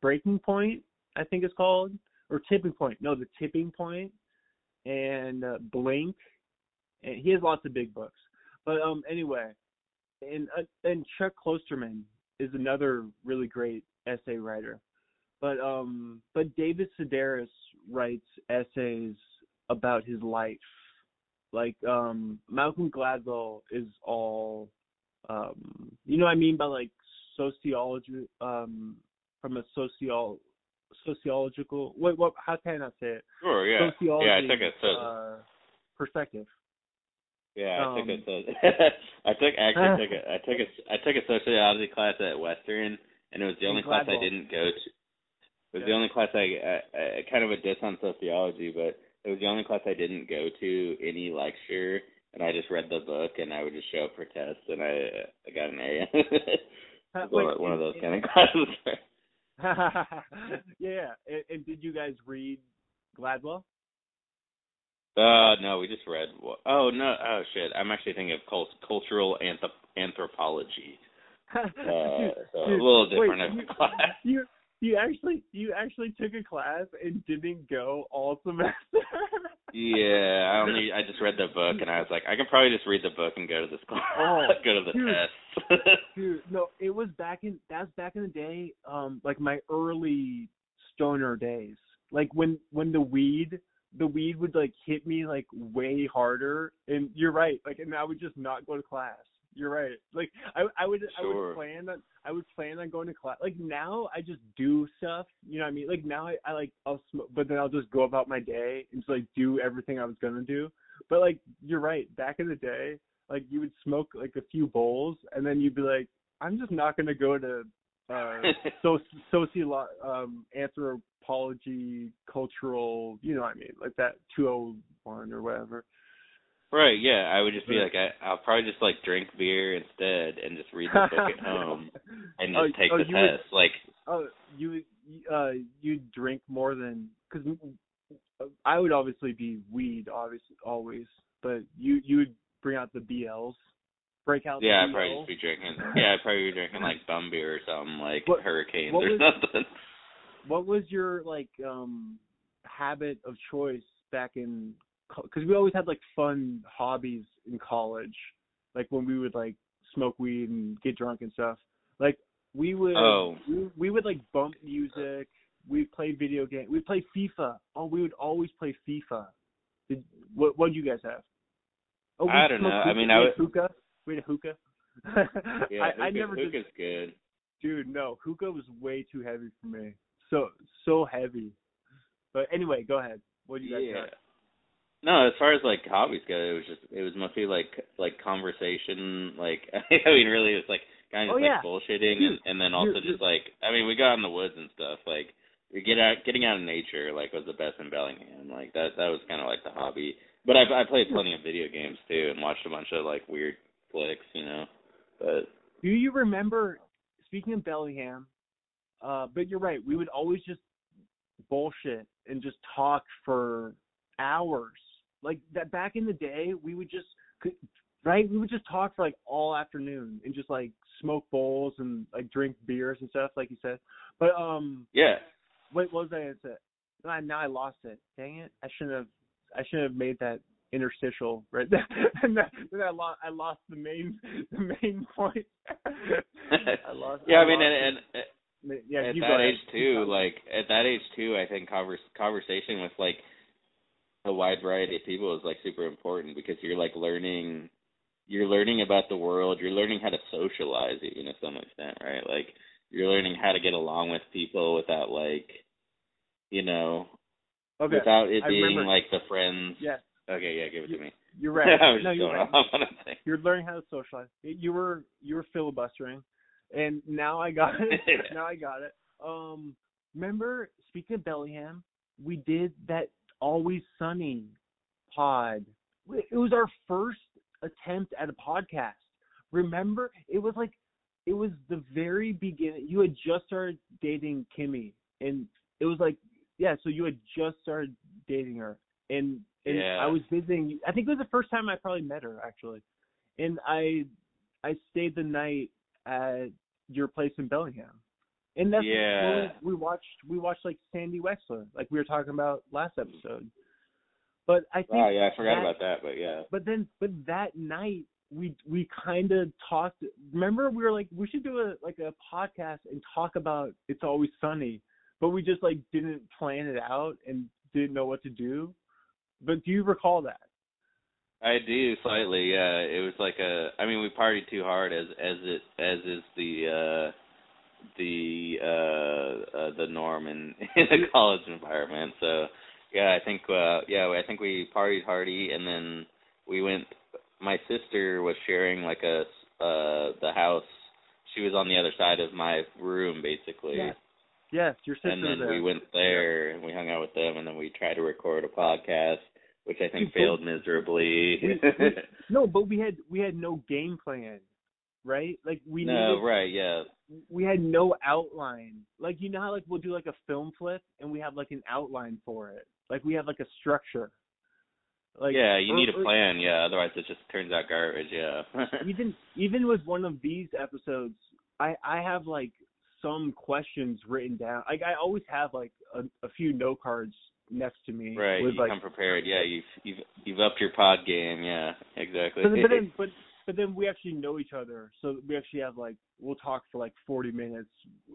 breaking point I think it's called or tipping point. No, the tipping point. point and uh, Blink. And he has lots of big books. But um anyway, and uh, and Chuck Klosterman is another really great essay writer. But um but David Sedaris writes essays about his life. Like um Malcolm Gladwell is all um you know what I mean by like sociology um from a social sociological wait what how can I say it? Sure, yeah. Sociology yeah, I took it. So, uh perspective. yeah, I took um, it. So, [LAUGHS] I took actually [LAUGHS] took a I took a I took a sociology class at Western, and it was the only class I didn't go to. It was the only class I, I, I kind of a diss on sociology, but it was the only class I didn't go to any lecture, and I just read the book, and I would just show up for tests, and I I got an A. Uh, It was one, wait, one of those kind of classes. yeah, [LAUGHS] yeah. And, and did you guys read Gladwell? uh, no, we just read. Oh no, oh shit! I'm actually thinking of cult, cultural anthrop- anthropology. [LAUGHS] Uh, so a little different wait, you, class. You you actually you actually took a class and didn't go all semester. [LAUGHS] yeah, I only I just read the book and I was like, I can probably just read the book and go to this class, [LAUGHS] Oh, go to the dude. test. [LAUGHS] Dude, no, it was back in that's back in the day, um, like my early stoner days. Like when when the weed the weed would like hit me like way harder and you're right, like and I would just not go to class. You're right. Like I I would I would plan on I would plan on going to class. Like now I just do stuff, you know what I mean? Like now I, I like I'll smoke but then I'll just go about my day and just like do everything I was gonna do. But like you're right, back in the day, like you would smoke like a few bowls and then you'd be like, I'm just not gonna go to uh [LAUGHS] so sociolo um anthropology cultural you know what I mean, like that two oh one or whatever. Right, yeah. I would just be like, I, I'll probably just like drink beer instead and just read the [LAUGHS] book at home and just Oh, take oh, the you would- test. Like, Oh, you uh you drink more than because I would obviously be weed, obviously always, but you you would bring out the BLs, break out. yeah, I'd probably just be drinking. Yeah, I'd probably be drinking like bum beer or something, like What- hurricanes what or was- something. What was your like um habit of choice back in? Because we always had like fun hobbies in college, like when we would like smoke weed and get drunk and stuff. Like we would Oh. we, we would like bump music. We play video game. We play FIFA. Oh, we would always play FIFA. Did what? What did you guys have? Oh, I don't know. I mean, I would- hookah. We had a hookah. [LAUGHS] Yeah, I, hookah, I never did. hookah's good. Dude, no, hookah was way too heavy for me. So so heavy. But anyway, go ahead. What do you guys yeah. got? No, as far as like hobbies go, it was just it was mostly like like conversation. Like [LAUGHS] I mean, really, it was like kind of Oh, just yeah. like bullshitting, and, and then also just like I mean, we got in the woods and stuff. Like we get out, getting out in nature, like was the best in Bellingham. Like that that was kind of like the hobby. But I I played plenty of video games too, and watched a bunch of like weird flicks, you know. But Do you remember speaking of Bellingham, uh, but you're right, we would always just bullshit and just talk for hours. Like that back in the day, we would just right, we would just talk for like all afternoon and just like smoke bowls and like drink beers and stuff, like you said. But um yeah, Wait, what was I gonna say? Ah, now I lost it. Dang it! I shouldn't have. I shouldn't have made that interstitial right there. [LAUGHS] and that, then I lost. I lost the main. [LAUGHS] The main point. [LAUGHS] I lost. yeah. I mean, lost and, it. and yeah, at that age too, like at that age too, I think convers conversation with like a wide variety of people is like super important because you're like learning you're learning about the world, you're learning how to socialize you know, to some extent, right? Like you're learning how to get along with people without like you know okay. without it I being remember. like the friends Yeah, Okay, yeah, give it to me. you're right. [LAUGHS] No, you're right. off on a thing. You're learning how to socialize. You were you were filibustering, and now I got it. [LAUGHS] now I got it. Um, remember speaking of Bellingham, we did that Always Sunny pod. It was our first attempt at a podcast. Remember, it was like it was the very beginning. You had just started dating Kimmy, and it was like yeah. So you had just started dating her, and and Yeah. I was visiting. I think it was the first time I probably met her actually, and I I stayed the night at your place in Bellingham. And that's Yeah. we, watched we watched like Sandy Wexler, like we were talking about last episode. But I think Oh yeah, I forgot that- about that, but yeah. but then but that night we we kind of talked remember we were like we should do a like a podcast and talk about it's always sunny but we just like didn't plan it out and didn't know what to do but do you recall that I do slightly, yeah. It was like a I mean we partied too hard as as it as is the uh the uh, uh the norm in, [LAUGHS] in a college environment. So yeah, I think uh yeah, I think we partied hardy and then we went my sister was sharing like a uh the house. She was on the other side of my room basically. yes yes your sister and then there we went there and we hung out with them and then we tried to record a podcast which I think failed miserably. We- we- [LAUGHS] no but we had we had no game plan right like we no, needed right, yeah. We had no outline. Like you know how like we'll do like a film flip and we have like an outline for it. Like we have like a structure. Like yeah, you need a plan, yeah, otherwise it just turns out garbage, yeah. [LAUGHS] even even with one of these episodes, I I have like some questions written down. Like I always have like a, a few note cards next to me. Right, with, you like, come prepared. Yeah, you've you've you've upped your pod game. Yeah, exactly. But, but then, but but then we actually know each other, so we actually have like we'll talk for like forty minutes,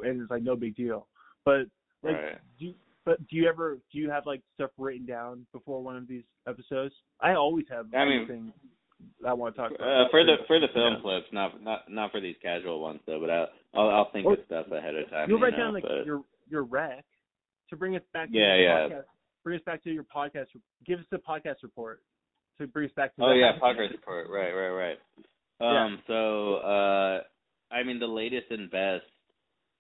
and it's like no big deal. But like, right. do you, but do you ever do you have like stuff written down before one of these episodes? I always have I mean- anything I want to talk about. Uh, for the for the film Yeah. clips, not not not for these casual ones though. But I'll I'll, I'll think Or- of stuff ahead of time. You'll you write know, down like but- your your rec to bring us back to Yeah, your yeah. podcast. Bring us back to your podcast. Give us the podcast report to us back to. Oh yeah, [LAUGHS] progress report. Right, right, right. Um. So, uh, I mean, the latest and best,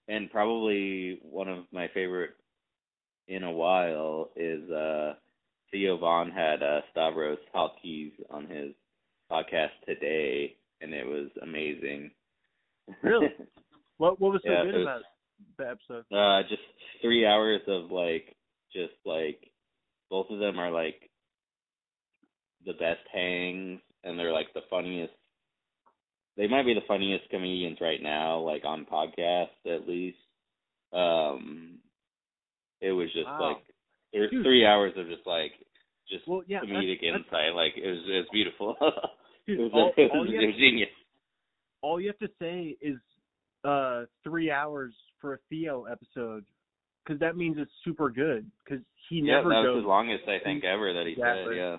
and probably one of my favorite in a while is uh, Theo Von had uh, Stavros Halkis on his podcast today, and it was amazing. Really? [LAUGHS] What what was so Yeah, good was- about the episode? Uh, just three hours of like, just like, both of them are like the best hangs, and they're like the funniest. They might be the funniest comedians right now, like on podcasts at least. Um, it was just Wow. like there's Dude. three hours of just like just Well, yeah, comedic that's- insight. Like it was, it was beautiful. [LAUGHS] Dude, it was, all, it was, you it was genius. all you have to say is uh three hours for a Theo episode, because that means it's super good. Because he Yeah, never that was goes his longest I think ever that he Exactly. said. Yeah.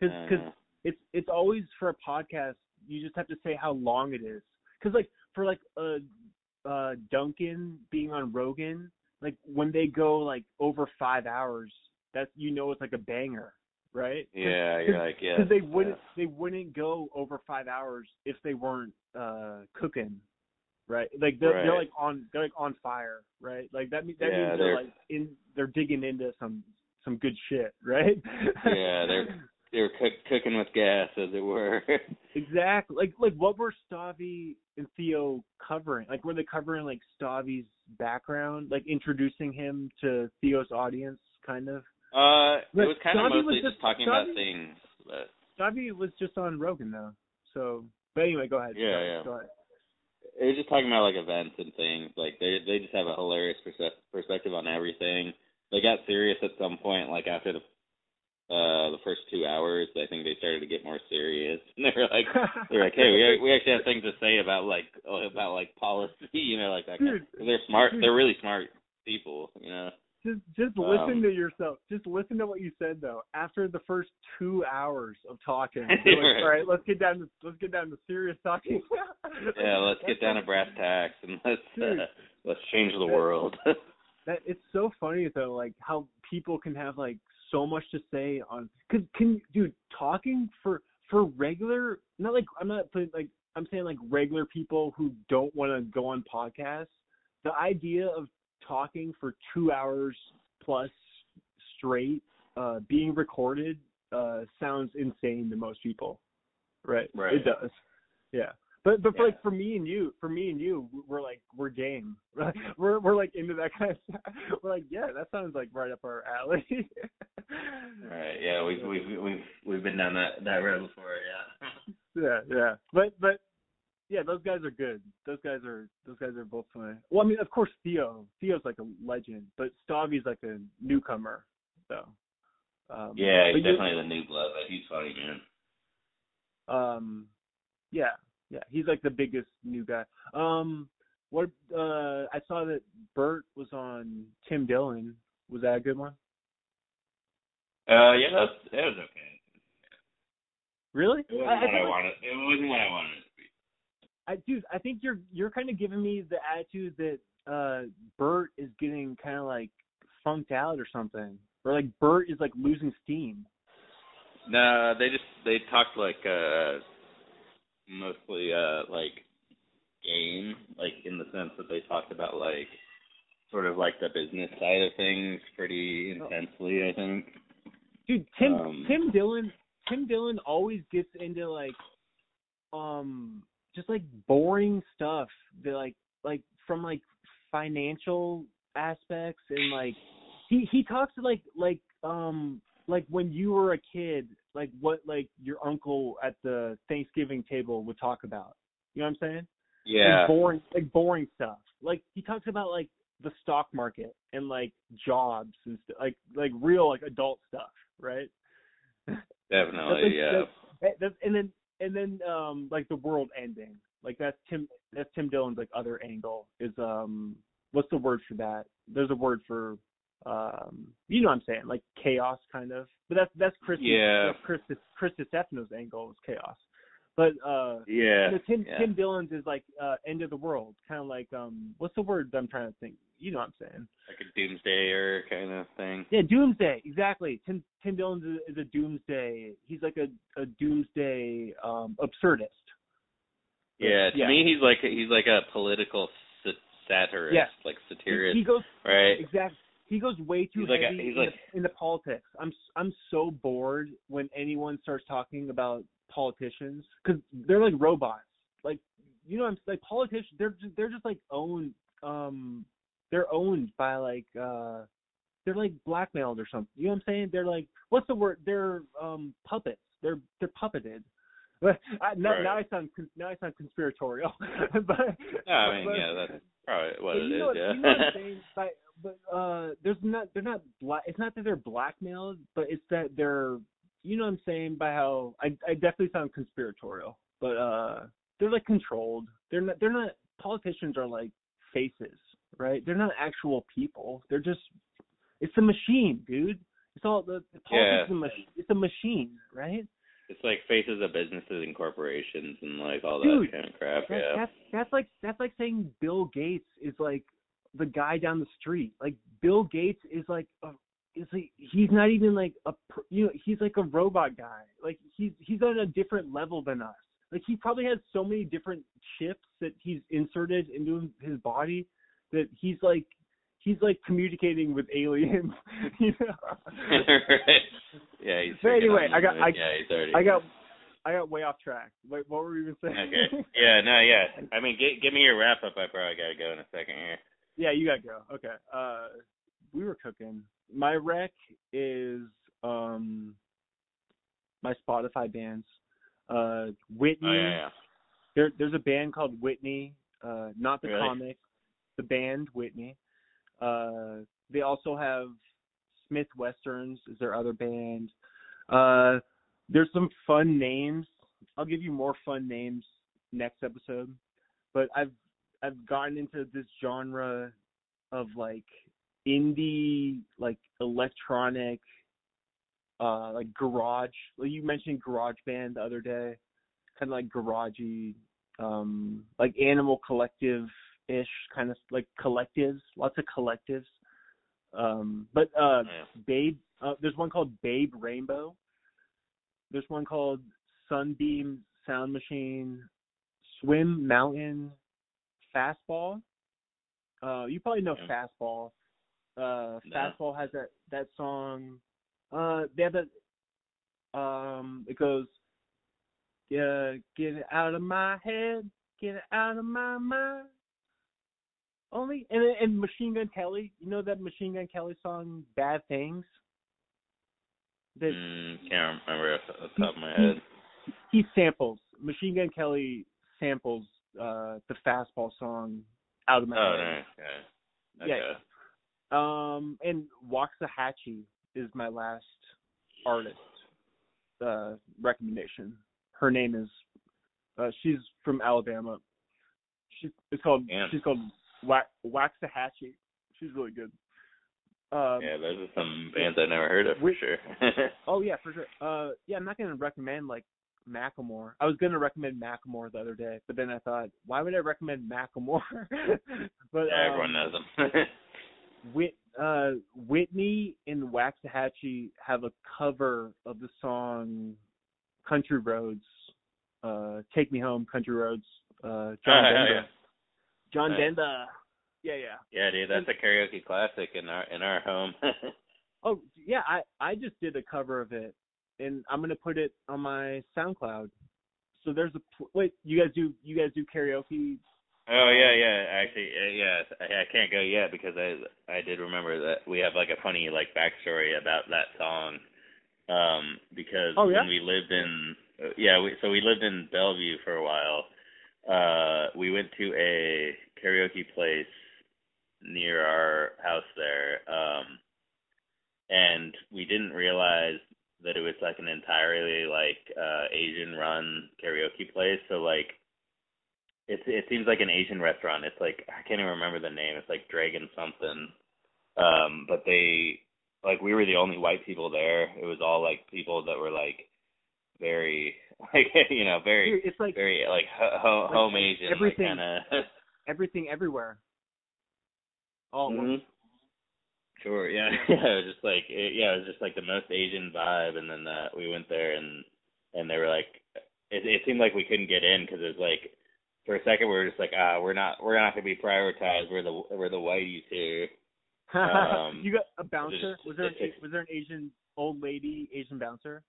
Because because yeah. it's it's always for a podcast. You just have to say how long it is. Because like for like uh uh Duncan being on Rogan, like when they go like over five hours, that's you know it's like a banger, right? Yeah, you're like, yeah. because they wouldn't they wouldn't go over five hours if they weren't uh cooking right like they're, they're like on they're like on fire right like that means that Yeah, means they're, they're- like in they're digging into some some good shit right Yeah, they're- [LAUGHS] They were cook, cooking with gas, as it were. [LAUGHS] exactly like like what were Stavi and Theo covering like were they covering like Stavi's background like introducing him to Theo's audience kind of uh, it was kind of Stavi was mostly just just- talking Stavi- about things. But Stavi was just on Rogan though so but anyway go ahead Yeah, Go- yeah. go ahead. it was just talking about like events and things. Like they they just have a hilarious perspective on everything. They got serious at some point, like after the uh the first two hours. I think they started to get more serious. [LAUGHS] And they were like, they're like, [LAUGHS] hey, we we actually have things to say about like oh, about like policy, [LAUGHS] you know, like that. Kind Dude, of, they're smart. dude. They're really smart people, you know. Just just listen Um, to yourself. Just listen to what you said though. After the first two hours of talking, like, Right. all right, let's get down to let's get down to serious talking. Yeah, let's get down to brass tacks and let's Dude. uh, let's change the world. That it's so funny though, like how people can have like so much to say on. Cause can dude talking for for regular, not like I'm not putting like I'm saying like regular people who don't want to go on podcasts. The idea of talking for two hours plus straight, uh, being recorded, uh, sounds insane to most people. Right. Right. It does. Yeah. But but for Yeah. like for me and you, for me and you, we're like we're game. [LAUGHS] we're we're like into that kind of stuff. [LAUGHS] We're like, yeah, that sounds like right up our alley. [LAUGHS] right. Yeah, we've we've we've we've been down that that road before. Yeah. yeah, yeah. But but yeah, those guys are good. Those guys are those guys are both funny. Well, I mean, of course, Theo. Theo's like a legend, but Stavi's like a newcomer. So. Um, Yeah, he's you- definitely the new blood, but he's funny, man. Um, yeah, yeah, he's like the biggest new guy. Um, what? Uh, I saw that Bert was on Tim Dillon. Was that a good one? Uh, yeah, that was, that was okay. Really? It wasn't I, I what feel I wanted. It wasn't what I wanted to be. I, dude, I think you're you're kind of giving me the attitude that uh Bert is getting kind of like funked out or something, or like Bert is like losing steam. No, they just they talked like uh mostly uh like game, like in the sense that they talked about like sort of like the business side of things pretty intensely, I think. Dude, Tim Um, Tim Dillon Tim Dillon always gets into like um just like boring stuff that like like from like financial aspects and like he he talks to like like um like when you were a kid like what like your uncle at the Thanksgiving table would talk about. You know what I'm saying? Yeah. like boring like boring stuff. Like he talks about like the stock market and like jobs and st- like like real like adult stuff, right? Definitely. Yeah. that's- that's- and then and then um like the world ending. Like that's Tim that's Tim Dillon's like other angle is um what's the word for that? There's a word for um you know what I'm saying, like chaos kind of. But that's that's Chris Yeah. that's Chris Chris Distefano's angle is chaos. But uh Yeah. you know, Tim yeah. Tim Dillon's is like uh end of the world, kind of like um what's the word I'm trying to think? You know what I'm saying? Like a doomsdayer kind of thing. Yeah, doomsday, exactly. Tim Tim Dillon's is, is a doomsday. He's like a a doomsday um absurdist. Yeah. To Yeah. me, he's like he's like a political satirist, Yeah. like satirist, he goes right? exact. He goes way too He's like a- heavy he's in, like- the, in the politics. I'm I'm so bored when anyone starts talking about politicians because they're like robots. Like you know, I'm like politicians. They're just, they're just like owned. Um, they're owned by like uh, they're like blackmailed or something. You know what I'm saying? They're like what's the word? They're um puppets. They're they're puppeted. [LAUGHS] But I, now, Right. now I sound now I sound conspiratorial. [LAUGHS] but No, I mean, but- yeah, that's probably what it you is. what, yeah. you know what I'm saying? [LAUGHS] But, but uh, there's not they're not black. It's not that they're blackmailed, but it's that they're you know what I'm saying by how I I definitely sound conspiratorial, but uh, they're like controlled. They're not they're not politicians are like faces, right? They're not actual people. They're just it's a machine, dude. It's all the, the politics Yeah. is a machine. It's a machine, right? It's like faces of businesses and corporations and like all that Dude, kind of crap. That, yeah. That's that's like that's like saying Bill Gates is like the guy down the street. Like Bill Gates is like a, is like he's not even like a you know he's like a robot guy. Like he's he's on a different level than us. Like he probably has so many different chips that he's inserted into his body that he's like he's like communicating with aliens. [LAUGHS] you know? right. [LAUGHS] Yeah, he's. But anyway, I got- I- yeah, he's already. I got I got way off track. Wait, what were we even saying? Okay. Yeah. No. Yeah. [LAUGHS] I mean, g- give me your wrap up. I probably gotta go in a second here. Yeah, you gotta go. Okay. Uh, we were cooking. My rec is um my Spotify bands. Uh, Whitney. Oh yeah. yeah. There, there's a band called Whitney. Uh, not the Really? comic. The band Whitney. Uh, they also have Smith Westerns is their other band. Uh, there's some fun names. I'll give you more fun names next episode. But I've I've gotten into this genre of like indie, like electronic, uh, like garage. Like you mentioned garage band the other day, kind of like garagey, um, like Animal Collective ish, kind of like collectives, lots of collectives. Um, but uh, Yeah. Babe, uh, there's one called Babe Rainbow. There's one called Sunbeam Sound Machine, Swim Mountain, Fastball. Uh, you probably know Yeah. Fastball. Uh, No. Fastball has that that song. Uh, they have that. Um, it goes, yeah, get it out of my head, get it out of my mind. Only and and Machine Gun Kelly, you know that Machine Gun Kelly song, Bad Things. That Mm, can't remember off the top of my he- head. he samples Machine Gun Kelly samples uh the fastball song out of my Oh, head. Yeah. Yeah. Okay. Um and Waxahatchee is my last artist uh recommendation. Her name is uh she's from Alabama. She's it's called Damn. she's called Wa- Waxahatchee. She's really good. Um Yeah, those are some bands I never heard of for we- sure. [LAUGHS] Oh yeah, for sure. Uh, yeah, I'm not gonna recommend like Macklemore. I was gonna recommend Macklemore the other day, but then I thought, why would I recommend Macklemore? [LAUGHS] but yeah, um, everyone knows them. [LAUGHS] Whit, uh, Whitney and Waxahatchee have a cover of the song "Country Roads." Uh, "Take Me Home, Country Roads." Uh, John Oh, Denver. yeah. John Nice. Denver. Yeah, yeah. yeah, dude, that's a karaoke classic in our in our home. [LAUGHS] Oh yeah, I I just did a cover of it, and I'm gonna put it on my SoundCloud. So there's a pl- wait. You guys do you guys do karaoke? Oh yeah, yeah. Actually, uh, yeah. I, I can't go yet because I I did remember that we have like a funny like backstory about that song. Um, because Oh, yeah? when we lived in uh, yeah, we so we lived in Bellevue for a while, uh, we went to a karaoke place near our house there, um, and we didn't realize that it was like an entirely like uh Asian run karaoke place. So like it's it seems like an Asian restaurant. It's like I can't even remember the name. It's like Dragon something. Um but they like we were the only white people there. It was all like people that were like very [LAUGHS] like you know very it's like very like ho- like home Asian everything- like kind of everything everywhere. Once. Mhm. Sure. Yeah. [LAUGHS] Yeah. It was just like it, yeah, it was just like the most Asian vibe, and then uh, we went there and and they were like, it, it seemed like we couldn't get in because it was like for a second we were just like ah we're not we're not gonna be prioritized we're the we're the whiteys here. [LAUGHS] Um, you got a bouncer? just- Was there an, was there an Asian old lady Asian bouncer?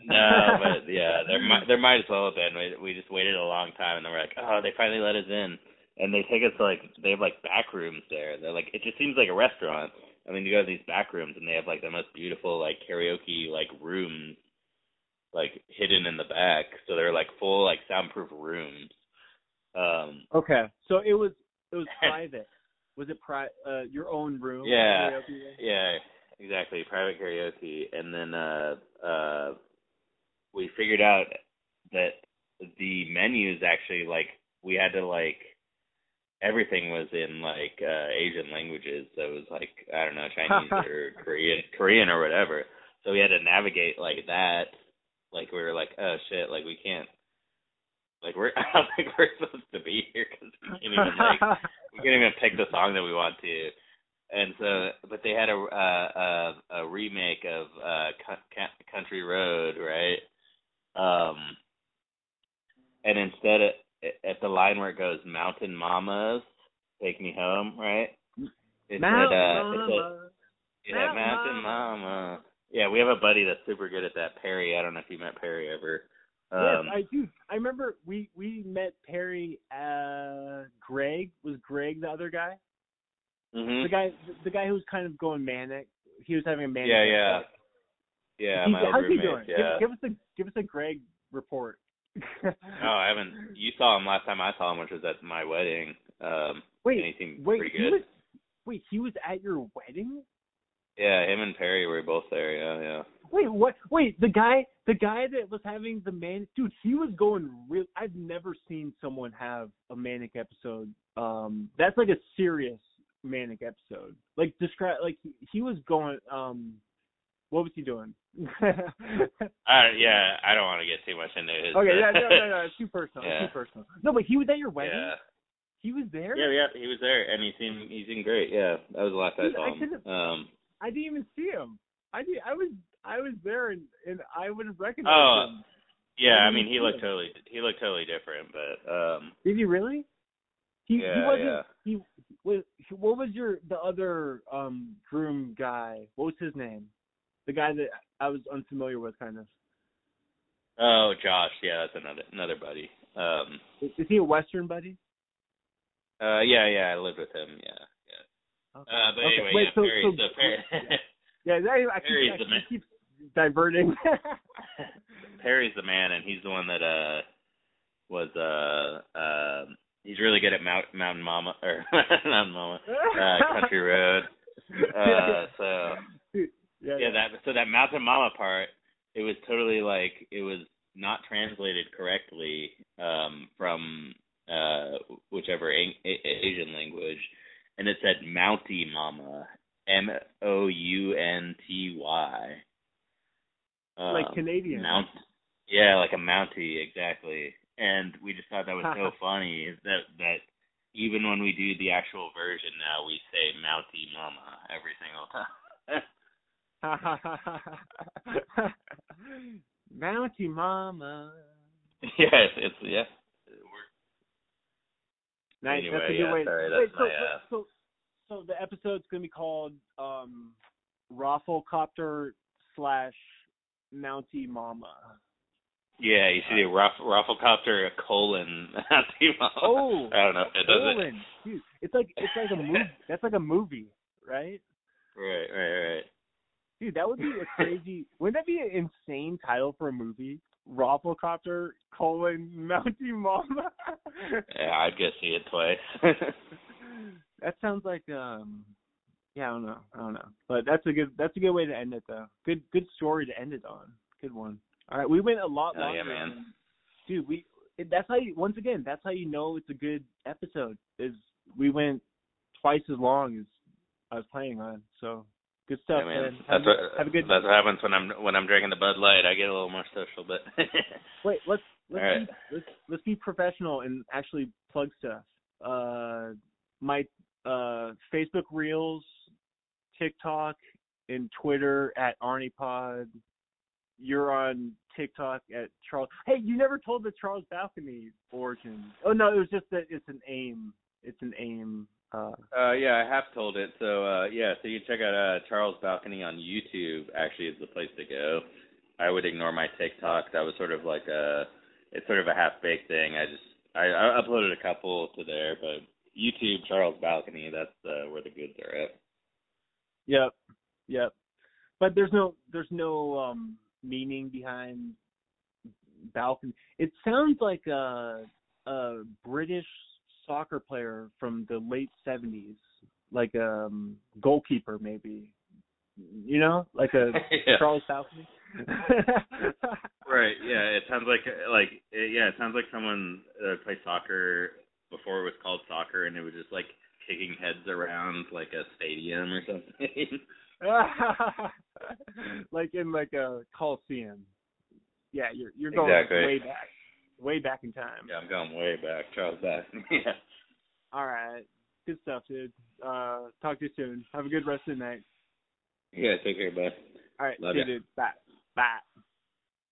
No, but [LAUGHS] yeah, there might there might as well have been. We we just waited a long time, and then we're like, oh, they finally let us in, and they take us to, like they have like back rooms there. They're like it just seems like a restaurant. I mean, you go to these back rooms, and they have like the most beautiful like karaoke like rooms, like hidden in the back. So they're like full like soundproof rooms. Um, Okay, so it was it was [LAUGHS] private. Was it pri- uh your own room? Yeah. karaoke? Yeah, exactly. Private karaoke, and then uh uh we figured out that the menus actually like we had to like everything was in like uh Asian languages. So it was like I don't know [LAUGHS] Chinese or Korean, Korean or whatever. So we had to navigate like that. Like we were like, oh shit, like we can't. Like we're, [LAUGHS] I don't think we're supposed to be here because we can't even like we can't even pick the song that we want to. And so, but they had a uh, a, a remake of uh, Country Road, right? Um, and instead, of, at the line where it goes "Mountain Mamas, Take Me Home," right? It Mount said, uh, it Mama. said, yeah, Mount Mountain Mama. Mama. Yeah, we have a buddy that's super good at that. Perry. I don't know if you met Perry ever. Um, yes, I do. I remember we we met Perry. Uh, Greg was Greg the other guy. mhm. The guy the guy who was kind of going manic. He was having a manic. Yeah, yeah. episode. Yeah, He- my old how's he doing? Yeah. Give, give us a give us a Greg report. Oh, I haven't. You saw him last time I saw him, which was at my wedding. Um, wait, and he seemed wait, he was wait, he was at your wedding? Yeah, him and Perry were both there. Yeah, yeah. Wait, what? Wait, the guy, the guy that was having the man, dude, he was going real. I've never seen someone have a manic episode. Um, that's like a serious manic episode. Like describe, like he, he was going. Um, what was he doing? [LAUGHS] Uh, yeah, I don't want to get too much into his. Okay, yeah, no, no, no, [LAUGHS] it's too personal. Yeah. Too personal. No, but he was at your wedding. Yeah, He was there. yeah, yeah. He was there, and he seemed he seemed great. Yeah, that was the last I saw I him. couldn't- Um, I didn't even see him. I did. I was. I was there, and and I would have recognized Oh. him. yeah, I I mean, he looked him. totally he looked totally different, but um, Did he really? He he wasn't yeah. he was what was your the other um groom guy? What was his name? The guy that I was unfamiliar with kind of. oh, Josh, yeah, that's another another buddy. Um, Is, is he a western buddy? uh, yeah, yeah, I lived with him. Yeah, yeah. Okay. Uh, but Okay, anyway, wait, yeah, so- Perry. so- so Perry, [LAUGHS] Yeah, that, I keep, Perry's I the keep, man. keep diverting. [LAUGHS] [LAUGHS] Perry's the man, and he's the one that uh was uh uh he's really good at Mount Mountain Mama or Mountain Mama uh, Country Road. Uh, so yeah, yeah, that so that Mountain Mama part, it was totally like it was not translated correctly um from uh whichever a- a- Asian language, and it said Mountie Mama, M O U N T Y. like Um, Canadian. Mount, yeah, like a Mountie, exactly. And we just thought that was so [LAUGHS] funny is that that even when we do the actual version now, we say Mountie Mama every single time. [LAUGHS] [LAUGHS] Mountie Mama. yes, it's yeah. Nice. Anyway, that's a good yeah, way. sorry, Wait, so, my, uh, so, so the episode's gonna be called um, Roflcopter slash Mountie Mama. yeah, you should do Ruff, Roflcopter colon [LAUGHS] Mountie Mama. Oh, I don't know it does it. Colon. Dude, it's like it's like a movie. [LAUGHS] That's like a movie, right? Right, right, right. Dude, that would be a [LAUGHS] crazy. wouldn't that be an insane title for a movie? Roflcopter colon [LAUGHS] Mountie Mama. yeah, I'd go see it twice. [LAUGHS] that sounds like um yeah, I don't know. I don't know. But that's a good that's a good way to end it though. Good good story to end it on. Good one. All right, we went a lot longer. oh, yeah, man. Dude, we that's how you once again, that's how you know it's a good episode is we went twice as long as I was planning on. So good stuff, yeah, man. man. That's Have, what a, have a good that's what happens when I'm when I'm drinking the Bud Light. I get a little more social, but [LAUGHS] Wait, let's let's All right. be let's let's be professional and actually plug stuff. Uh my uh Facebook Reels, TikTok, and Twitter at ArnePod. You're on TikTok at Charles. Hey, you never told the Charles Balcony origin. Oh no, it was just that it's an aim. It's an aim. Uh, Uh, yeah, I have told it. So uh, yeah, so you check out uh, Charles Balcony on YouTube. Actually, is the place to go. I would ignore my TikTok. That was sort of like a, it's sort of a half baked thing. I just I, I uploaded a couple to there, but YouTube Charles Balcony. That's uh, where the goods are at. Yep, yep. But there's no there's no um meaning behind balcony. It sounds like a a British soccer player from the late seventies, like a um, goalkeeper maybe. You know, like a [LAUGHS] Yeah. Charles [LAUGHS] Balcony. Right. Yeah. It sounds like like yeah. It sounds like someone played soccer before it was called soccer, and it was just like kicking heads around like a stadium or something. [LAUGHS] like in like a Coliseum. Yeah, you're you're going Exactly. way back, way back in time. yeah, I'm going way back. Charles back. [LAUGHS] yeah. All right, good stuff, dude. Uh, talk to you soon. Have a good rest of the night. Yeah. Take care. Bye. All right, Love see you, dude. Bye. Bye.